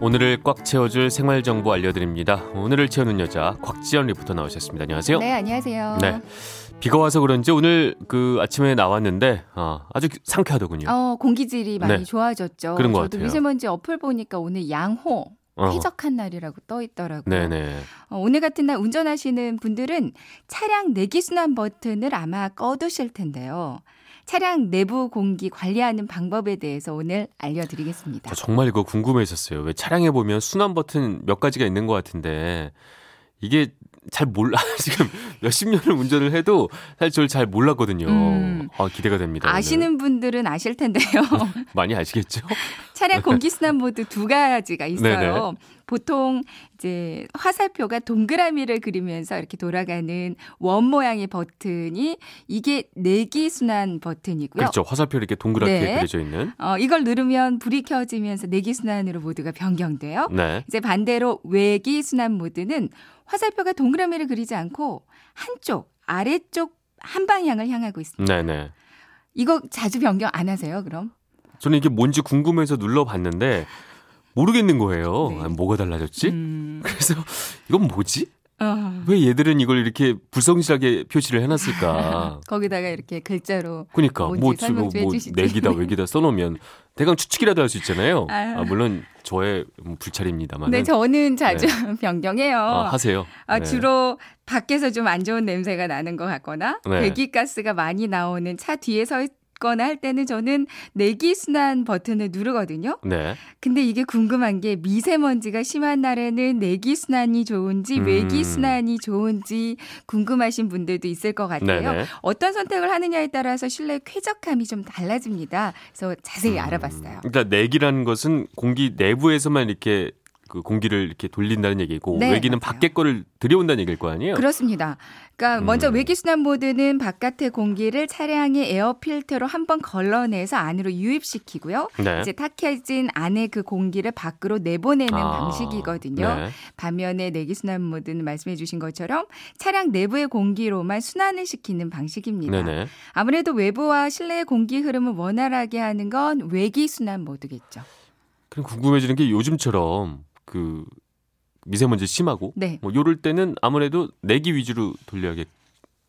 오늘을 꽉 채워줄 생활 정보 알려드립니다. 오늘을 채우는 여자 곽지연 리포터 나오셨습니다. 안녕하세요. 네, 안녕하세요. 네. 비가 와서 그런지 오늘 그 아침에 나왔는데 어, 아주 상쾌하더군요. 어, 공기질이 많이 네. 좋아졌죠. 그런 것 같아요. 미세먼지 어플 보니까 오늘 양호 어. 쾌적한 날이라고 떠 있더라고요. 네네. 어, 오늘 같은 날 운전하시는 분들은 차량 내기 순환 버튼을 아마 꺼두실 텐데요. 차량 내부 공기 관리하는 방법에 대해서 오늘 알려드리겠습니다. 저 정말 이거 궁금했었어요. 왜 차량에 보면 순환 버튼 몇 가지가 있는 것 같은데 이게 잘 몰라. 지금 몇십 년을 운전을 해도 사실 저를 잘 몰랐거든요. 음. 아, 기대가 됩니다. 아시는 분들은 아실 텐데요. 오늘. 많이 아시겠죠? 차량 공기 순환 모드 두 가지가 있어요. 네네. 보통 이제 화살표가 동그라미를 그리면서 이렇게 돌아가는 원 모양의 버튼이 이게 내기 순환 버튼이고요. 그렇죠. 화살표 이렇게 동그랗게 네. 그려져 있는. 어, 이걸 누르면 불이 켜지면서 내기 순환으로 모드가 변경돼요. 네. 이제 반대로 외기 순환 모드는 화살표가 동그라미를 그리지 않고 한쪽 아래쪽 한 방향을 향하고 있습니다. 네네. 이거 자주 변경 안 하세요? 그럼? 저는 이게 뭔지 궁금해서 눌러봤는데 모르겠는 거예요. 네. 아, 뭐가 달라졌지? 음, 그래서 이건 뭐지? 어, 왜 얘들은 이걸 이렇게 불성실하게 표시를 해놨을까? 거기다가 이렇게 글자로 그러니까 뭔지 뭐, 뭐, 좀 뭐. 내기다 외기다 써놓으면 대강 추측이라도 할 수 있잖아요. 아유. 아, 물론 저의 뭐 불찰입니다만. 네, 저는 자주 변경해요. 아, 하세요. 아, 네. 주로 밖에서 좀 안 좋은 냄새가 나는 것 같거나 네. 배기가스가 많이 나오는 차 뒤에 서 있거나 할 때는 저는 내기 순환 버튼을 누르거든요. 네. 근데 이게 궁금한 게 미세먼지가 심한 날에는 내기 순환이 좋은지 음. 외기 순환이 좋은지 궁금하신 분들도 있을 것 같아요. 네네. 어떤 선택을 하느냐에 따라서 실내 쾌적함이 좀 달라집니다. 그래서 자세히 음, 알아봤어요. 그러니까 내기라는 것은 공기 내부에서만 이렇게 그 공기를 이렇게 돌린다는 얘기고 네, 외기는 맞아요. 밖에 거를 들여온다는 얘기일 거 아니에요? 그렇습니다. 그러니까 먼저 음. 외기 순환 모드는 바깥의 공기를 차량의 에어 필터로 한번 걸러내서 안으로 유입시키고요. 네. 이제 탁해진 안에 그 공기를 밖으로 내보내는 아, 방식이거든요. 네. 반면에 내기 순환 모드는 말씀해 주신 것처럼 차량 내부의 공기로만 순환을 시키는 방식입니다. 네네. 아무래도 외부와 실내의 공기 흐름을 원활하게 하는 건 외기 순환 모드겠죠. 그럼 궁금해지는 게 요즘처럼 그 미세먼지 심하고 네. 뭐 요럴 때는 아무래도 내기 위주로 돌려야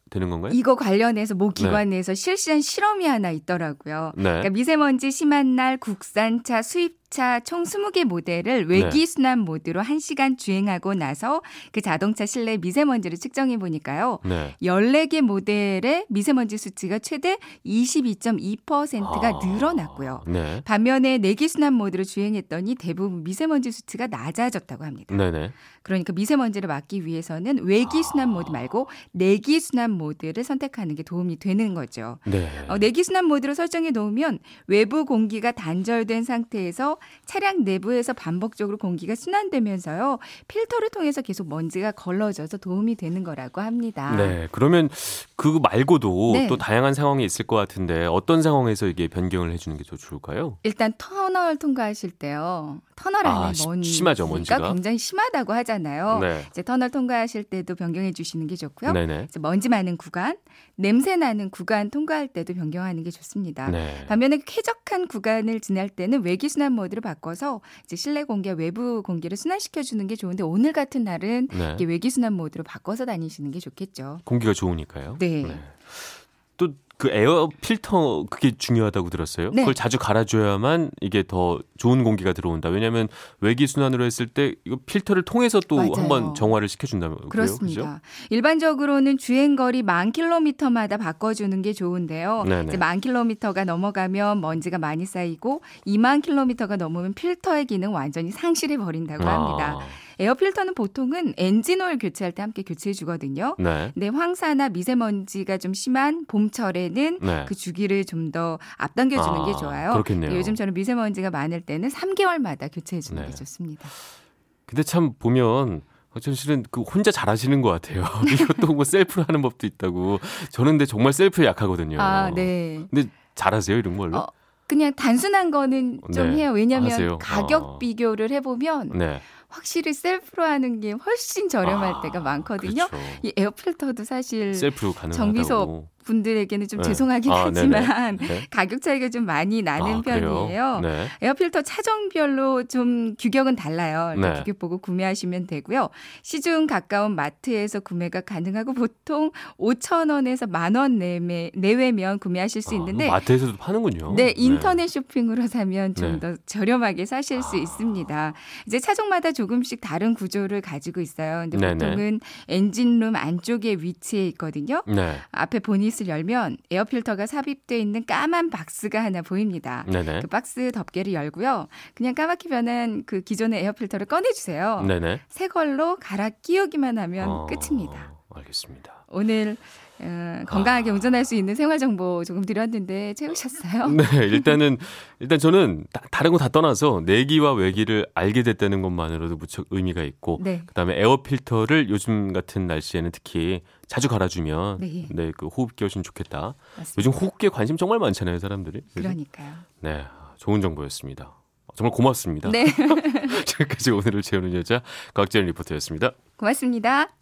되는 건가요? 이거 관련해서 모 기관에서 실시한 실험이 하나 있더라고요. 네. 그러니까 미세먼지 심한 날 국산차, 수입 차 총 20개 모델을 네. 외기 순환 모드로 1시간 주행하고 나서 그 자동차 실내 미세먼지를 측정해 보니까요. 네. 14개 모델의 미세먼지 수치가 최대 22.2%가 아, 늘어났고요. 네. 반면에 내기 순환 모드로 주행했더니 대부분 미세먼지 수치가 낮아졌다고 합니다. 네네. 그러니까 미세먼지를 막기 위해서는 외기 순환 모드 말고 내기 순환 모드를 선택하는 게 도움이 되는 거죠. 네. 어, 내기 순환 모드로 설정해 놓으면 외부 공기가 단절된 상태에서 차량 내부에서 반복적으로 공기가 순환되면서요. 필터를 통해서 계속 먼지가 걸러져서 도움이 되는 거라고 합니다. 네. 그러면 그거 말고도 네. 또 다양한 상황이 있을 것 같은데 어떤 상황에서 이게 변경을 해 주는 게 더 좋을까요? 일단 터널 통과하실 때요. 터널 안에 아, 시- 먼지가 심하죠, 먼지가. 굉장히 심하다고 하잖아요. 네. 이제 터널 통과하실 때도 변경해 주시는 게 좋고요. 네네. 이제 먼지 많은 구간, 냄새 나는 구간 통과할 때도 변경하는 게 좋습니다. 네. 반면에 쾌적한 구간을 지날 때는 외기 순환 모드 를 바꿔서 이제 실내 공기와 외부 공기를 순환시켜 주는 게 좋은데 오늘 같은 날은 네. 이게 외기 순환 모드로 바꿔서 다니시는 게 좋겠죠. 공기가 좋으니까요. 네. 또 그 에어 필터 그게 중요하다고 들었어요. 네. 그걸 자주 갈아줘야만 이게 더 좋은 공기가 들어온다. 왜냐하면 외기 순환으로 했을 때 이거 필터를 통해서 또. 한번 정화를 시켜준다고요. 그렇습니다. 그죠? 일반적으로는 주행 거리 만 킬로미터마다 바꿔주는 게 좋은데요. 네네. 이제 만 킬로미터가 넘어가면 먼지가 많이 쌓이고 2만 킬로미터가 넘으면 필터의 기능 완전히 상실해 버린다고 합니다. 아, 에어 필터는 보통은 엔진 오일 교체할 때 함께 교체해 주거든요. 네. 근데 황사나 미세먼지가 좀 심한 봄철에는 네. 그 주기를 좀 더 앞당겨 주는 아, 게 좋아요. 그렇겠네요. 요즘처럼 미세먼지가 많을 때는 3개월마다 교체해 주는 네. 게 좋습니다. 근데 참 보면 전 실은 그 혼자 잘하시는 것 같아요. 이것도 뭐 셀프로 하는 법도 있다고. 저는 근데 정말 셀프에 약하거든요. 아, 네. 근데 잘하세요 이런 걸로? 어, 그냥 단순한 거는 좀 네. 해요. 왜냐하면 하세요? 가격 어. 비교를 해보면 네. 확실히 셀프로 하는 게 훨씬 저렴할 아, 때가 많거든요. 그렇죠. 이 에어 필터도 사실. 정비소 분들에게는 좀 네. 죄송하긴 아. 하지만 네. 가격 차이가 좀 많이 나는 아? 편이에요. 네. 에어필터 차종별로 좀 규격은 달라요. 네. 규격 보고 구매하시면 되고요. 시중 가까운 마트에서 구매가 가능하고 보통 5천 원에서 만 원 내외, 내외면 구매하실 수 아, 있는데 마트에서도 파는군요. 네, 인터넷 쇼핑으로 사면 좀 네. 더 저렴하게 사실 수 아. 있습니다. 이제 차종마다 조금씩 다른 구조를 가지고 있어요. 근데. 보통은 엔진룸 안쪽에 위치해 있거든요. 네. 앞에 보닛을 열면 에어필터가 삽입되어 있는 까만 박스가 하나 보입니다. 네네. 그 박스 덮개를 열고요. 그냥 까맣게 변한 그 기존의 에어필터를 꺼내주세요. 네네. 새 걸로 갈아 끼우기만 하면 어, 끝입니다. 알겠습니다. 오늘 어, 건강하게 운전할 수 있는 생활 정보 조금 드렸는데 채우셨어요? 네, 일단은 일단 저는 다, 다른 거 다 떠나서 내기와 외기를 알게 됐다는 것만으로도 무척 의미가 있고 네. 그다음에 에어 필터를 요즘 같은 날씨에는 특히 자주 갈아주면 네. 네, 그 호흡기 훨씬 좋겠다. 맞습니다. 요즘 호흡기에 관심 정말 많잖아요, 사람들이. 그러니까요. 네, 좋은 정보였습니다. 정말 고맙습니다. 네. 지금까지 오늘을 채우는 여자 곽재현 리포터였습니다. 고맙습니다.